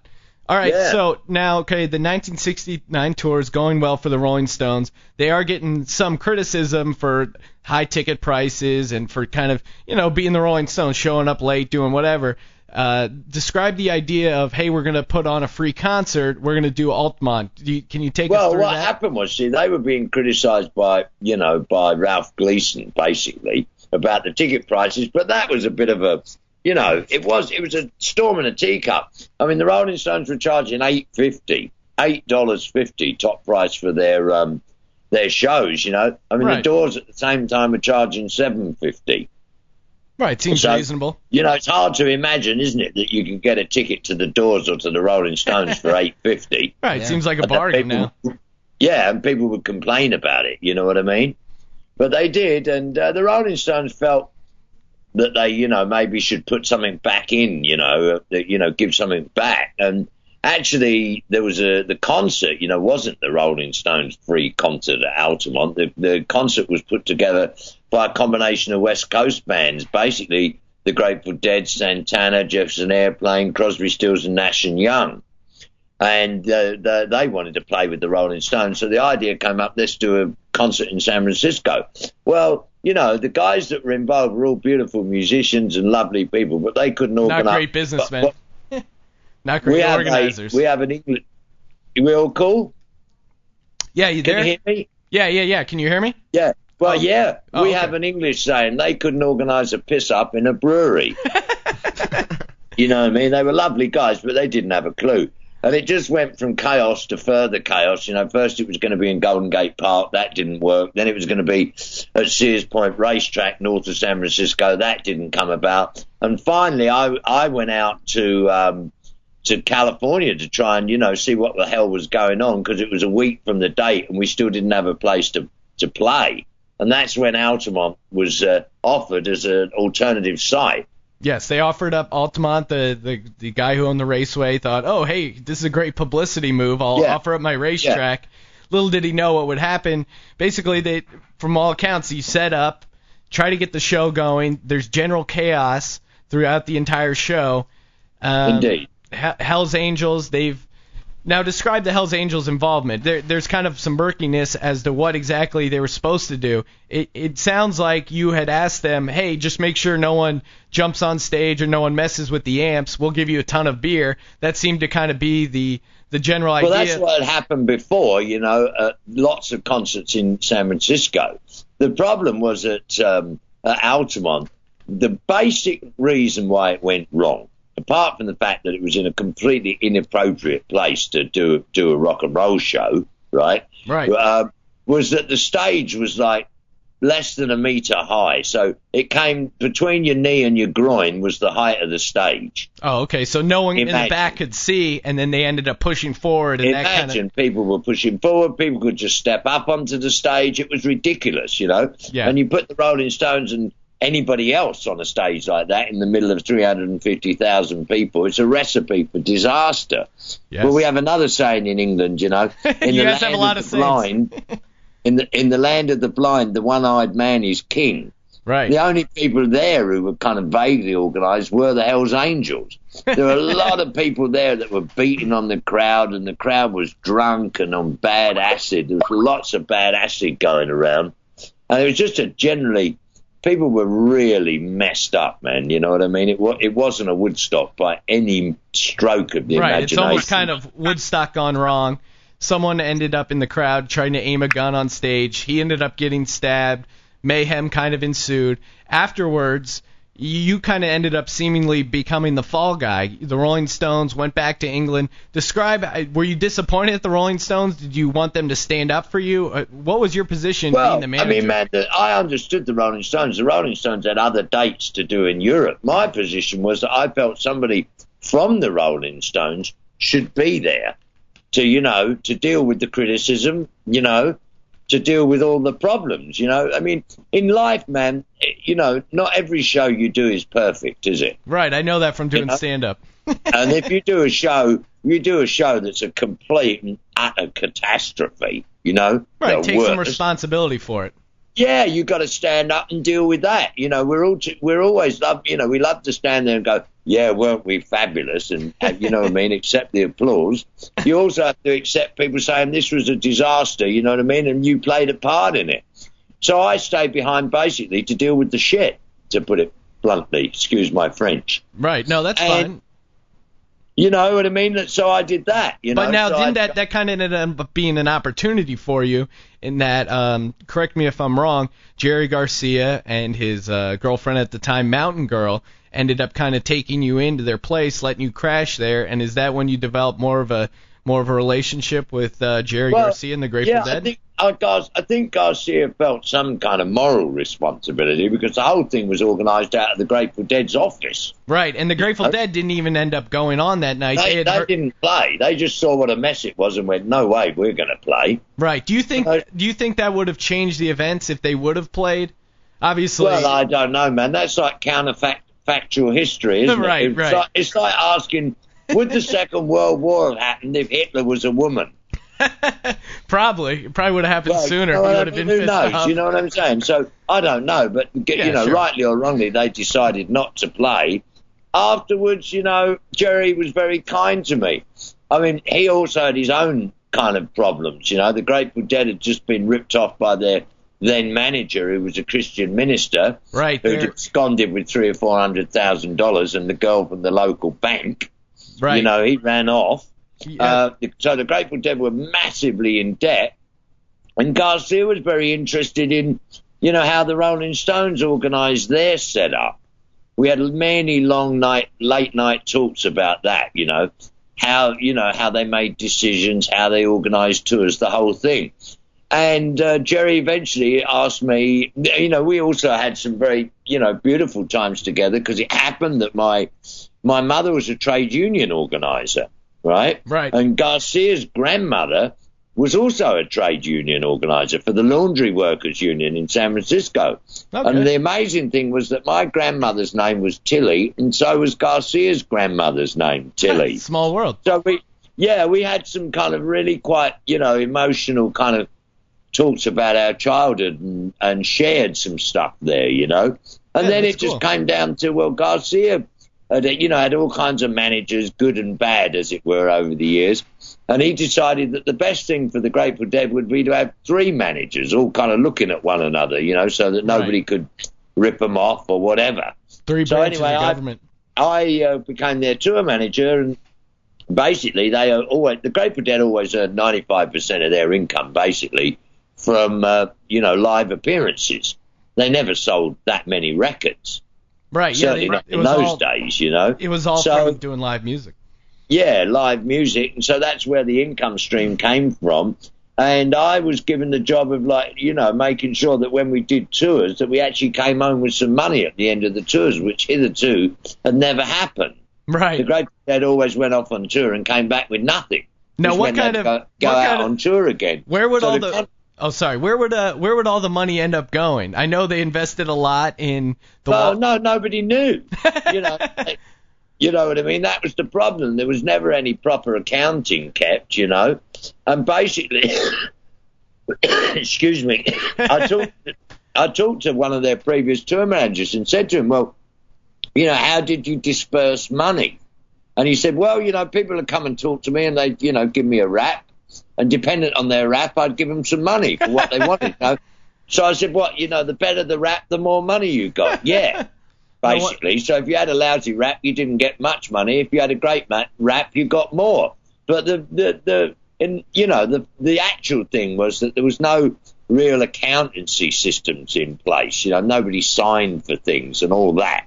All right. Yeah. So now, okay, the 1969 tour is going well for the Rolling Stones. They are getting some criticism for high ticket prices and for kind of, you know, being the Rolling Stones, showing up late, doing whatever. Uh, describe the idea of, hey, we're going to put on a free concert. We're going to do Altamont. Do you, can you take us through that? Well, through what that? happened was, see, they were being criticised by, you know, by Ralph Gleason, basically, about the ticket prices. But that was a bit of a, you know, it was it was a storm in a teacup. I mean, the Rolling Stones were charging eight fifty, eight dollars fifty top price for their um their shows. You know, I mean, Right. the Doors at the same time were charging seven fifty. Right. Seems So- reasonable. You know, it's hard to imagine, isn't it, that you can get a ticket to the Doors or to the Rolling Stones for <laughs> eight fifty. Right. Yeah. Seems like a bargain people- now. Yeah, and people would complain about it. You know what I mean? But they did, and uh, the Rolling Stones felt that they, you know, maybe should put something back in. You know, uh, that, you know, give something back. And actually, there was a the concert. You know, wasn't the Rolling Stones free concert at Altamont? The the concert was put together by a combination of West Coast bands, basically the Grateful Dead, Santana, Jefferson Airplane, Crosby, Stills, and Nash and Young and uh, the, they wanted to play with the Rolling Stones. So the idea came up: let's do a concert in San Francisco. Well, you know, the guys that were involved were all beautiful musicians and lovely people, but they couldn't organize. <laughs> Not great businessmen. Not we great have organizers. A, we have an English. We all cool? yeah, you Can there? you hear me? yeah, yeah, yeah. Can you hear me? Yeah. Well, Oh. yeah. Oh, we okay. have an English saying they couldn't organise a piss up in a brewery. <laughs> you know what I mean? They were lovely guys, but they didn't have a clue. And it just went from chaos to further chaos. You know, first it was going to be in Golden Gate Park. That didn't work. Then it was going to be at Sears Point Racetrack, north of San Francisco. That didn't come about. And finally, I, I went out to, um, to California to try and, you know, see what the hell was going on because it was a week from the date and we still didn't have a place to, to play. And that's when Altamont was uh, offered as an alternative site. Yes, they offered up Altamont. The, the the guy who owned the raceway thought, oh hey, this is a great publicity move. I'll Yeah. offer up my racetrack. Little did he know what would happen. Basically, they from all accounts, you set up, try to get the show going. There's general chaos throughout the entire show. Um, Indeed. He- Hell's Angels, they've now describe the Hell's Angels involvement. There, there's kind of some murkiness as to what exactly they were supposed to do. It, it sounds like you had asked them, hey, just make sure no one jumps on stage or no one messes with the amps. We'll give you a ton of beer. That seemed to kind of be the the general Well, idea. Well, that's what had happened before, you know, at lots of concerts in San Francisco. The problem was at, um, at Altamont, the basic reason why it went wrong, apart from the fact that it was in a completely inappropriate place to do, do a rock and roll show, right? Right. Uh, was that the stage was like less than a meter high. So it came between your knee and your groin was the height of the stage. oh, okay. So no one in the back could see, and then they ended up pushing forward, and that kind Imagine of people were pushing forward, people could just step up onto the stage. It was ridiculous, you know. Yeah. And you put the Rolling Stones and anybody else on a stage like that in the middle of 350,000 people, it's a recipe for disaster. Yes. Well, we have another saying in England, you know. <laughs> In You the land of of the blind, in the in the land of the blind, the one-eyed man is king. right. The only people there who were kind of vaguely organised were the Hells Angels. There were a <laughs> lot of people there that were beating on the crowd, and the crowd was drunk and on bad acid. There was lots of bad acid going around. and it was just a generally people were really messed up, man. You know what I mean? It wa- it wasn't a Woodstock by any stroke of the imagination. Right. It's almost kind of Woodstock gone wrong. Someone ended up in the crowd trying to aim a gun on stage. He ended up getting stabbed. Mayhem kind of ensued. Afterwards, you kind of ended up seemingly becoming the fall guy. The Rolling Stones went back to England. Describe. uh, Were you disappointed at the Rolling Stones? Did you want them to stand up for you? Uh, What was your position Well, being the manager? I mean, man, the, I understood the Rolling Stones. The Rolling Stones had other dates to do in Europe. My position was that I felt somebody from the Rolling Stones should be there to, you know, to deal with the criticism, you know, to deal with all the problems, you know. I mean, in life, man, you know, not every show you do is perfect, is it? right. I know that from doing know? stand up. <laughs> and if you do a show, you do a show that's a complete and utter catastrophe, you know. Right. Take some responsibility for it. yeah, you got to stand up and deal with that. You know, we're all we're always love. You know, we love to stand there and go, yeah, weren't we fabulous? And uh, you know what I mean, accept the applause. You also have to accept people saying this was a disaster. You know what I mean, and you played a part in it. So I stayed behind basically to deal with the shit, to put it bluntly. Excuse my French. Right. No, that's And- fine. You know what I mean? So I did that. You know. But now, So didn't I- that that kind of ended up being an opportunity for you? In that, um, correct me if I'm wrong, Jerry Garcia and his uh, girlfriend at the time, Mountain Girl, ended up kind of taking you into their place, letting you crash there. And is that when you developed more of a more of a relationship with uh, Jerry Well, Garcia and the Grateful yeah, Dead? I think, uh, Gar- I think Garcia felt some kind of moral responsibility because the whole thing was organised out of the Grateful Dead's office. right. And the Grateful Uh, Dead didn't even end up going on that night. They, they heard- didn't play. They just saw what a mess it was and went, "No way, we're going to play." right. Do you think Uh, do you think that would have changed the events if they would have played? Obviously. Well, I don't know, man. That's like counterfactual history, isn't Right, it? It's, right. Like, it's like asking, would the Second World War have happened if Hitler was a woman? <laughs> probably. It probably would have happened Well, sooner. you know if he what I would have mean? been Who knows? You know what I'm saying? So I don't know, but Yeah, you know, sure. rightly or wrongly, they decided not to play. Afterwards, you know, Jerry was very kind to me. I mean, he also had his own kind of problems. You know, the Grateful Dead had just been ripped off by their then manager, who was a Christian minister, Right. who absconded with three or four hundred thousand dollars, and the girl from the local bank. Right. You know, he ran off. Yeah. Uh, so the Grateful Dead were massively in debt, and Garcia was very interested in, you know, how the Rolling Stones organised their setup. We had many long night, late night talks about that. You know, how you know how they made decisions, how they organised tours, the whole thing. And uh, Jerry eventually asked me, you know, we also had some very, you know, beautiful times together because it happened that my my mother was a trade union organizer, right? Right. And Garcia's grandmother was also a trade union organizer for the Laundry Workers Union in San Francisco. Okay. And the amazing thing was that my grandmother's name was Tilly, and so was Garcia's grandmother's name, Tilly. <laughs> Small world. So we, yeah, we had some kind of really quite, you know, emotional kind of talks about our childhood and, and shared some stuff there, you know. And Yeah, then it just came down to well, Garcia, you know, had all kinds of managers, good and bad, as it were, over the years. And he decided that the best thing for the Grateful Dead would be to have three managers, all kind of looking at one another, you know, so that nobody could rip them off or whatever. Three So branches anyway, of I- government. I uh, became their tour manager, and basically they are always the Grateful Dead always earned 95% of their income basically from uh, you know live appearances. They never sold that many records, Right. Yeah. certainly not it in those all, days, you know. It was all So- doing live music. Yeah, live music, and so that's where the income stream came from. And I was given the job of like, you know, making sure that when we did tours, that we actually came home with some money at the end of the tours, which hitherto had never happened. Right. The Great Dead always went off on tour and came back with nothing. Now, what kind of go, go what out kind of- on tour again? Where would So all the the Oh, sorry. Where would uh where would all the money end up going? I know they invested a lot in the Well, no, nobody knew. <laughs> you know, you know what I mean. That was the problem. There was never any proper accounting kept. You know, and basically, <coughs> excuse me, I <laughs> talked. I talked to one of their previous tour managers and said to him, "Well, you know, how did you disperse money?" And he said, "Well, you know, people would come and talk to me, and they, you know, give me a rap, and dependent on their rap, I'd give them some money for what they <laughs> wanted." You know? So I said, what? You know, the better the rap, the more money you got. <laughs> Yeah. Basically, so if you had a lousy rap, you didn't get much money. If you had a great rap, you got more. But the the the and you know the the actual thing was that there was no real accountancy systems in place. You know, nobody signed for things and all that.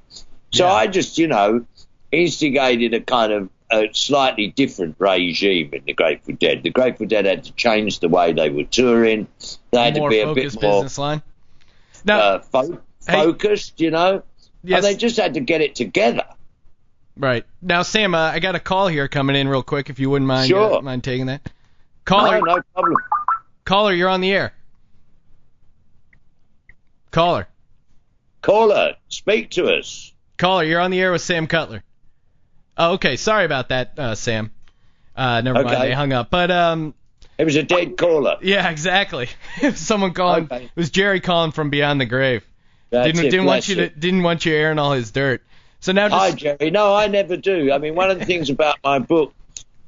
So I just, you know, instigated a kind of a slightly different regime in the Grateful Dead. The Grateful Dead had to change the way they were touring. They had more to be a bit more business line. Now, uh, fo- Hey. focused, you know. yes, And they just had to get it together. right. Now, Sam, uh, I got a call here coming in real quick. If you wouldn't mind, Sure. uh, mind taking that. Caller, No, no problem. caller, you're on the air. Caller, Caller, speak to us. caller, you're on the air with Sam Cutler. Oh, okay. Sorry about that, uh, Sam. Uh, never mind. They hung up. But um, It was a dead caller. yeah, exactly. <laughs> It was Someone calling. Okay. It was Jerry calling from beyond the grave. That's didn't it, didn't want you to didn't want you airing all his dirt. So now just Hi, Jerry. No, I never do. I mean, one of the things about my book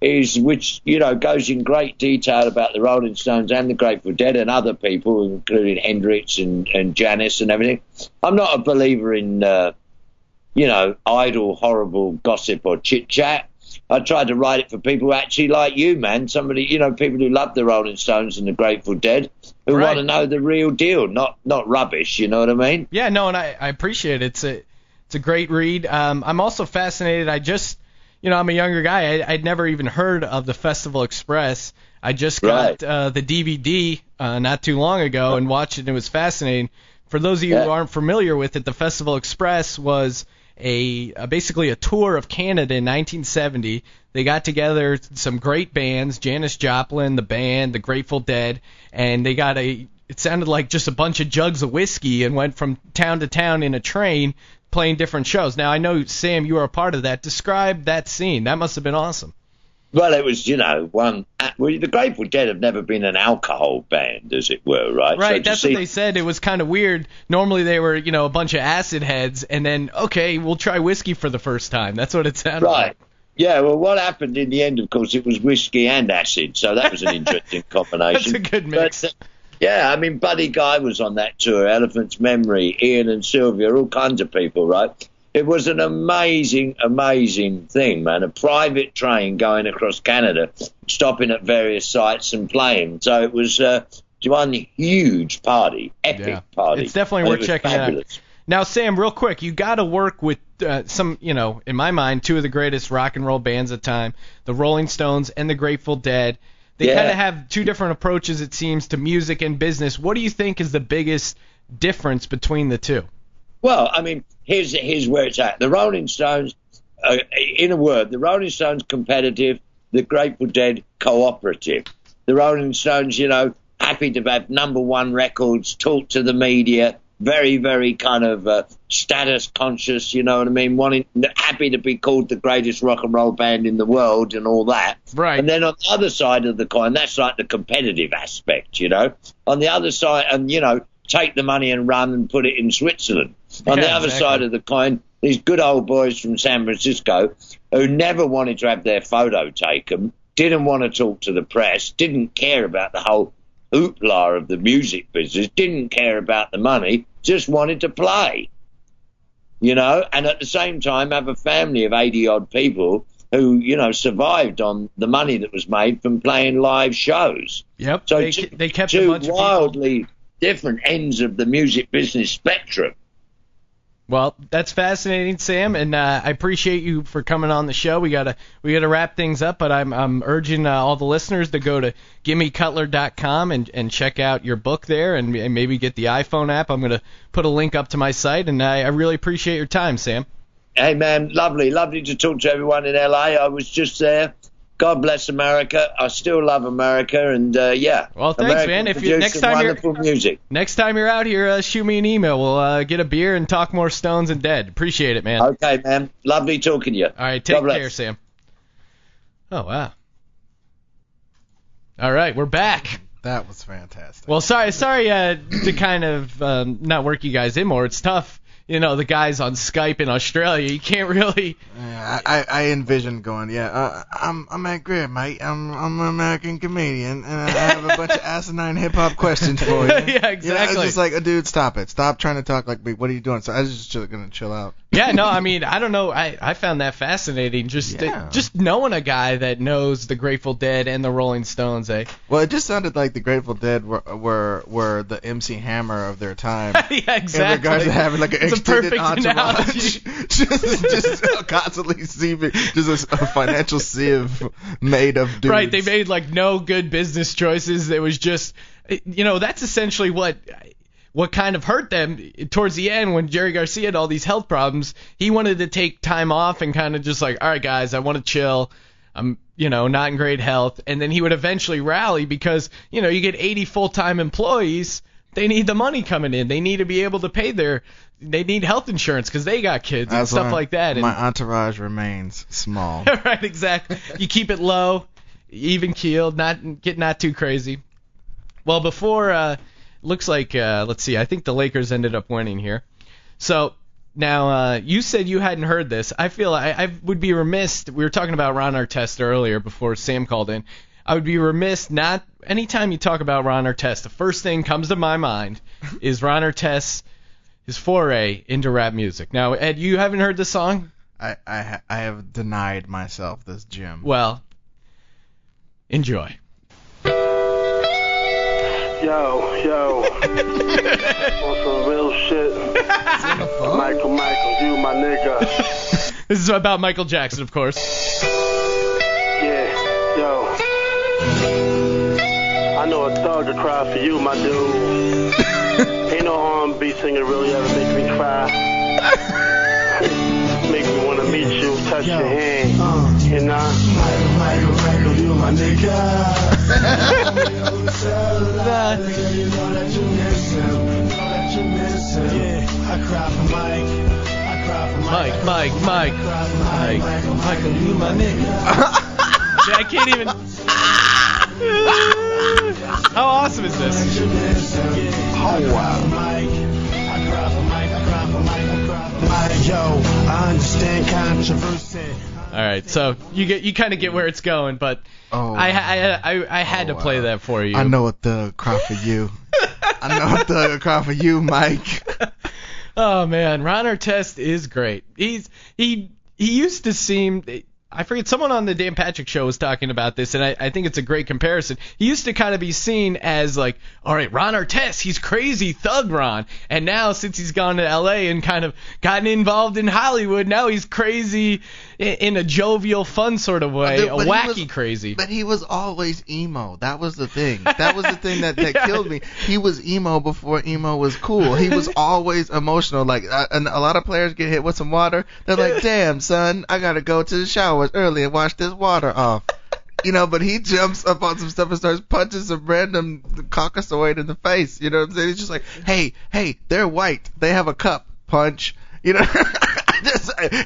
is, which you know, goes in great detail about the Rolling Stones and the Grateful Dead and other people, including Hendrix and and Janis and everything. I'm not a believer in, uh, you know, idle, horrible gossip or chit chat. I tried to write it for people who actually like you, man. Somebody, you know, people who love the Rolling Stones and the Grateful Dead, who Right. want to know the real deal, not not rubbish. You know what I mean? Yeah, no, and I, I appreciate it. It's a it's a great read. Um, I'm also fascinated. I just, you know, I'm a younger guy. I, I'd never even heard of the Festival Express. I just got Right. uh, the DVD uh, not too long ago and watched it. and It was fascinating. For those of you who aren't familiar with it, the Festival Express was a uh, basically a tour of Canada in 1970. They got together some great bands, Janis Joplin, the band, the Grateful Dead, and they got a. It sounded like just a bunch of jugs of whiskey and went from town to town in a train playing different shows. Now I know Sam, you were a part of that. Describe that scene. That must have been awesome. Well, it was, you know, one. uh, Well, the Grateful Dead have never been an alcohol band, as it were, right? Right, So that's see- what they said. It was kind of weird. Normally they were, you know, a bunch of acid heads, and then okay, we'll try whiskey for the first time. That's what it sounded like. Right. like. Yeah, well, what happened in the end, of course, it was whiskey and acid, so that was an <laughs> interesting combination. That's a good mix. But, uh, yeah, I mean, Buddy Guy was on that tour, Elephant's Memory, Ian and Sylvia, all kinds of people, right? It was an amazing, amazing thing, man. A private train going across Canada, stopping at various sites and playing. So it was uh, one huge party, epic Yeah. party. It's definitely worth it checking out. Now, Sam, real quick, you got to work with uh, some, you know, in my mind, two of the greatest rock and roll bands of time, the Rolling Stones and the Grateful Dead. They Yeah. kind of have two different approaches, it seems, to music and business. What do you think is the biggest difference between the two? Well, I mean, here's here's where it's at. The Rolling Stones, uh, in a word, the Rolling Stones competitive, the Grateful Dead cooperative. The Rolling Stones, you know, happy to have number one records, talk to the media, very very kind of uh, status conscious. You know what I mean? Wanting, happy to be called the greatest rock and roll band in the world and all that. Right. And then on the other side of the coin, that's like the competitive aspect, you know. On the other side, and you know, take the money and run and put it in Switzerland. On the other side of the coin, these good old boys from San Francisco who never wanted to have their photo taken, didn't want to talk to the press, didn't care about the whole hoopla of the music business, didn't care about the money, just wanted to play. You know, and at the same time have a family of 80 odd people who, you know, survived on the money that was made from playing live shows. Yep. So they, two, they kept a two wildly different ends of the music business spectrum. Well, that's fascinating, Sam, and uh, I appreciate you for coming on the show. We gotta we gotta wrap things up, but I'm I'm urging uh, all the listeners to go to gimmecutler.com and and check out your book there, and, and maybe get the iPhone app. I'm gonna put a link up to my site, and I, I really appreciate your time, Sam. Hey man, lovely, lovely to talk to everyone in LA. I was just there. God bless America. I still love America, and uh, yeah. Well, thanks, America man. If you- next time you're- music. Next time you're out here, uh, shoot me an email. We'll uh, get a beer and talk more Stones and Dead. Appreciate it, man. Okay, man. Lovely talking to you. All right, take God bless. care, Sam. Oh wow. All right, we're back. That was fantastic. Well, sorry, sorry uh, to kind of um, not work you guys in more. It's tough. You know the guys on Skype in Australia. You can't really. Yeah, I, I, I envision going, yeah, uh, I'm I'm Matt Greer, mate. I'm I'm an American comedian, and I have a bunch of <laughs> asinine hip hop questions for you. <laughs> yeah, You know, exactly. it's just like, uh, dude, stop it. Stop trying to talk like me. What are you doing? So I was just gonna chill out. yeah, no, I mean, I don't know. I I found that fascinating. Just Yeah. just knowing a guy that knows the Grateful Dead and the Rolling Stones, eh? Well, it just sounded like the Grateful Dead were were, were the MC Hammer of their time. <laughs> yeah, exactly. In regards to having like an Extended perfect analogy. <laughs> just, just constantly sieving, just a, a financial sieve made of dudes. Right, they made like no good business choices. It was just, you know, that's essentially what what kind of hurt them towards the end when Jerry Garcia had all these health problems. He wanted to take time off and kind of just like, all right, guys, I want to chill. I'm, you know, not in great health, and then he would eventually rally because, you know, you get 80 full-time employees. They need the money coming in. They need to be able to pay their. They need health insurance because they got kids and That's stuff why like that. And, My entourage remains small. <laughs> right, exactly. You keep it low, even keeled, not get not too crazy. Well, before uh, looks like uh, let's see, I think the Lakers ended up winning here. So now uh, you said you hadn't heard this. I feel I, I would be remiss. We were talking about Ron Artest earlier before Sam called in. I would be remiss not anytime you talk about Ron Artest, the first thing comes to my mind is Ron Artest, his foray into rap music. Now, Ed, you haven't heard this song? I I, I have denied myself this gym. Well, enjoy. Yo, yo. <laughs> On some real shit. Michael, Michael, you my nigga. This is about Michael Jackson, of course. Yeah, yo. I know a thug to cry for you, my dude. Ain't no R&B singer really ever make me cry. <laughs> make me wanna meet you, touch your hand. You know? Michael, Michael, Michael, you my nigga. Nigga, you know that you miss him. Know that you miss him. Yeah, I cry for Mike. I cry for Mike, Mike, Mike, I cry for Mike, Michael, Michael, you my nigga. <laughs> Yeah, I can't even. <laughs> How awesome is this? All right, so you get you kind of get where it's going, but Oh. I, I I I had Oh, to play wow. that for you. I know a thug cry for you. I know a thug cry for you, Mike. <laughs> Oh man, Ron Artest is great. He's he he used to seem I forget someone on the Dan Patrick show was talking about this, and I, I think it's a great comparison. He used to kind of be seen as like, all right, Ron Artest, he's crazy thug Ron, and now since he's gone to L.A. and kind of gotten involved in Hollywood, now he's crazy in, a jovial, fun sort of way, a but he wacky was- crazy. But he was always emo. That was the thing. <laughs> That was the thing that, that Yeah. killed me. He was emo before emo was cool. He was <laughs> always emotional. Like, uh, and a lot of players get hit with some water. They're like, "Damn, son, I gotta go to the showers early and wash this water off." You know, but he jumps up on some stuff and starts punching some random caucasoid in the face. You know what I'm saying? He's just like, "Hey, hey, they're white. They have a cup. Punch." You know. <laughs>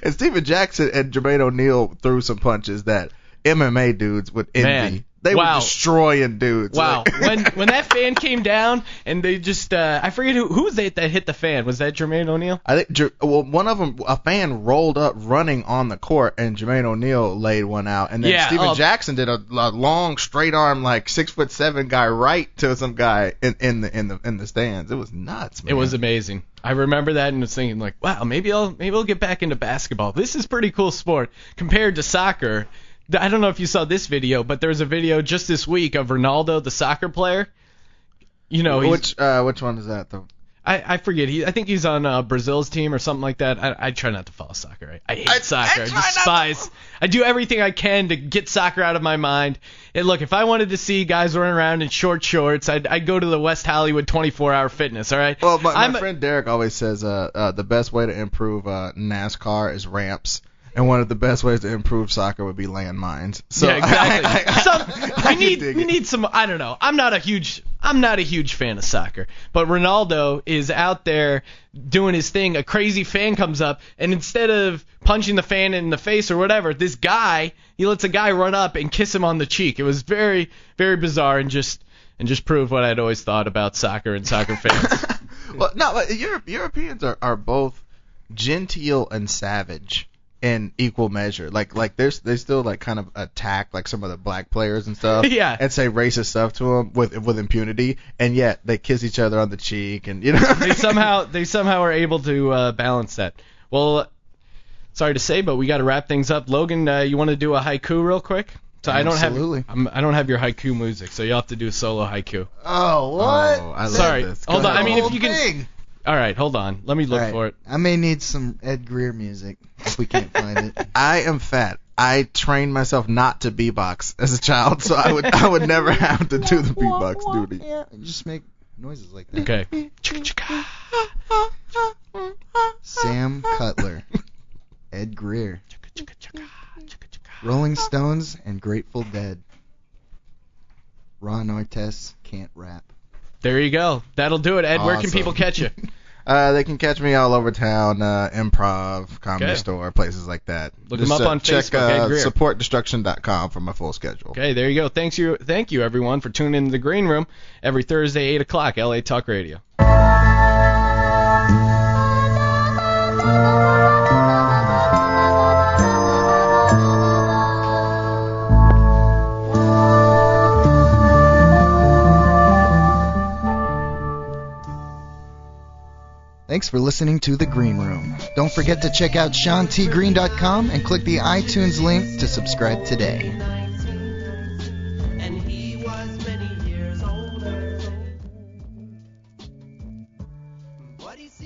And Stephen Jackson and Jermaine O'Neal threw some punches that MMA dudes would envy. Man, they wow. were destroying dudes. Wow. Like- when <laughs> when that fan came down and they just uh I forget who who was it that hit the fan. Was that Jermaine O'Neal? I think well, one of them, a fan rolled up running on the court, and Jermaine O'Neal laid one out, and then Yeah, Stephen oh. Jackson did a, a long straight arm, like six foot seven guy right to some guy in, in the in the in the stands. It was nuts, man. It was amazing. I remember that and was thinking like, wow, maybe I'll maybe I'll get back into basketball. This is pretty cool sport compared to soccer. I don't know if you saw this video, but there's a video just this week of Ronaldo, the soccer player. You know, he's, which uh, which one is that though? I, I forget. He I think he's on uh, Brazil's team or something like that. I, I try not to follow soccer. I, I hate I- soccer. I, to despise. I do everything I can to get soccer out of my mind. And look, if I wanted to see guys running around in short shorts, I'd, I'd go to the West Hollywood 24-hour fitness. All right. Well, my, my I'm friend Derek always says uh, uh, the best way to improve uh, NASCAR is ramps, and one of the best ways to improve soccer would be landmines. So yeah, exactly. <laughs> I, I, some, I <laughs> we can need we need some. I don't know. I'm not a huge I'm not a huge fan of soccer, but Ronaldo is out there doing his thing. A crazy fan comes up, and instead of punching the fan in the face or whatever, this guy he lets a guy run up and kiss him on the cheek. It was very very bizarre and just and just proved what I'd always thought about soccer and soccer <laughs> fans. well, no, but Europe, Europeans are, are both genteel and savage in equal measure. Like like there's they still like kind of attack like some of the black players and stuff. <laughs> Yeah. And say racist stuff to them with with impunity, and yet they kiss each other on the cheek and you know. they somehow they somehow are able to uh, balance that. Well, sorry to say, but we got to wrap things up. Logan, uh, you want to do a haiku real quick? So I don't have I'm, I don't have your haiku music, so you'll have to do a solo haiku. Oh, what? Oh, I love Sorry. this. Go Hold on. I mean, if Whole you can. thing. All right, hold on. Let me look All right. for it. I may need some Ed Greer music if we can't find it. <laughs> I am fat. I trained myself not to beatbox as a child, so I would I would never have to do the beatbox <laughs> duty. Yeah, just make noises like that. Okay. Sam Cutler, Ed Greer, Rolling Stones, and Grateful Dead. Ron Artest can't rap. There you go. That'll do it. Ed, where can people catch you? <laughs> Uh, they can catch me all over town, uh, improv, comedy Okay. store, places like that. Look Just, up uh, on check, Facebook, uh, supportdestruction.com for my full schedule. Okay, there you go. Thanks you, thank you everyone for tuning in to the Green Room every Thursday, 8 o'clock, LA Talk Radio. Thanks for listening to The Green Room. Don't forget to check out SeanTGreen.com and click the iTunes link to subscribe today.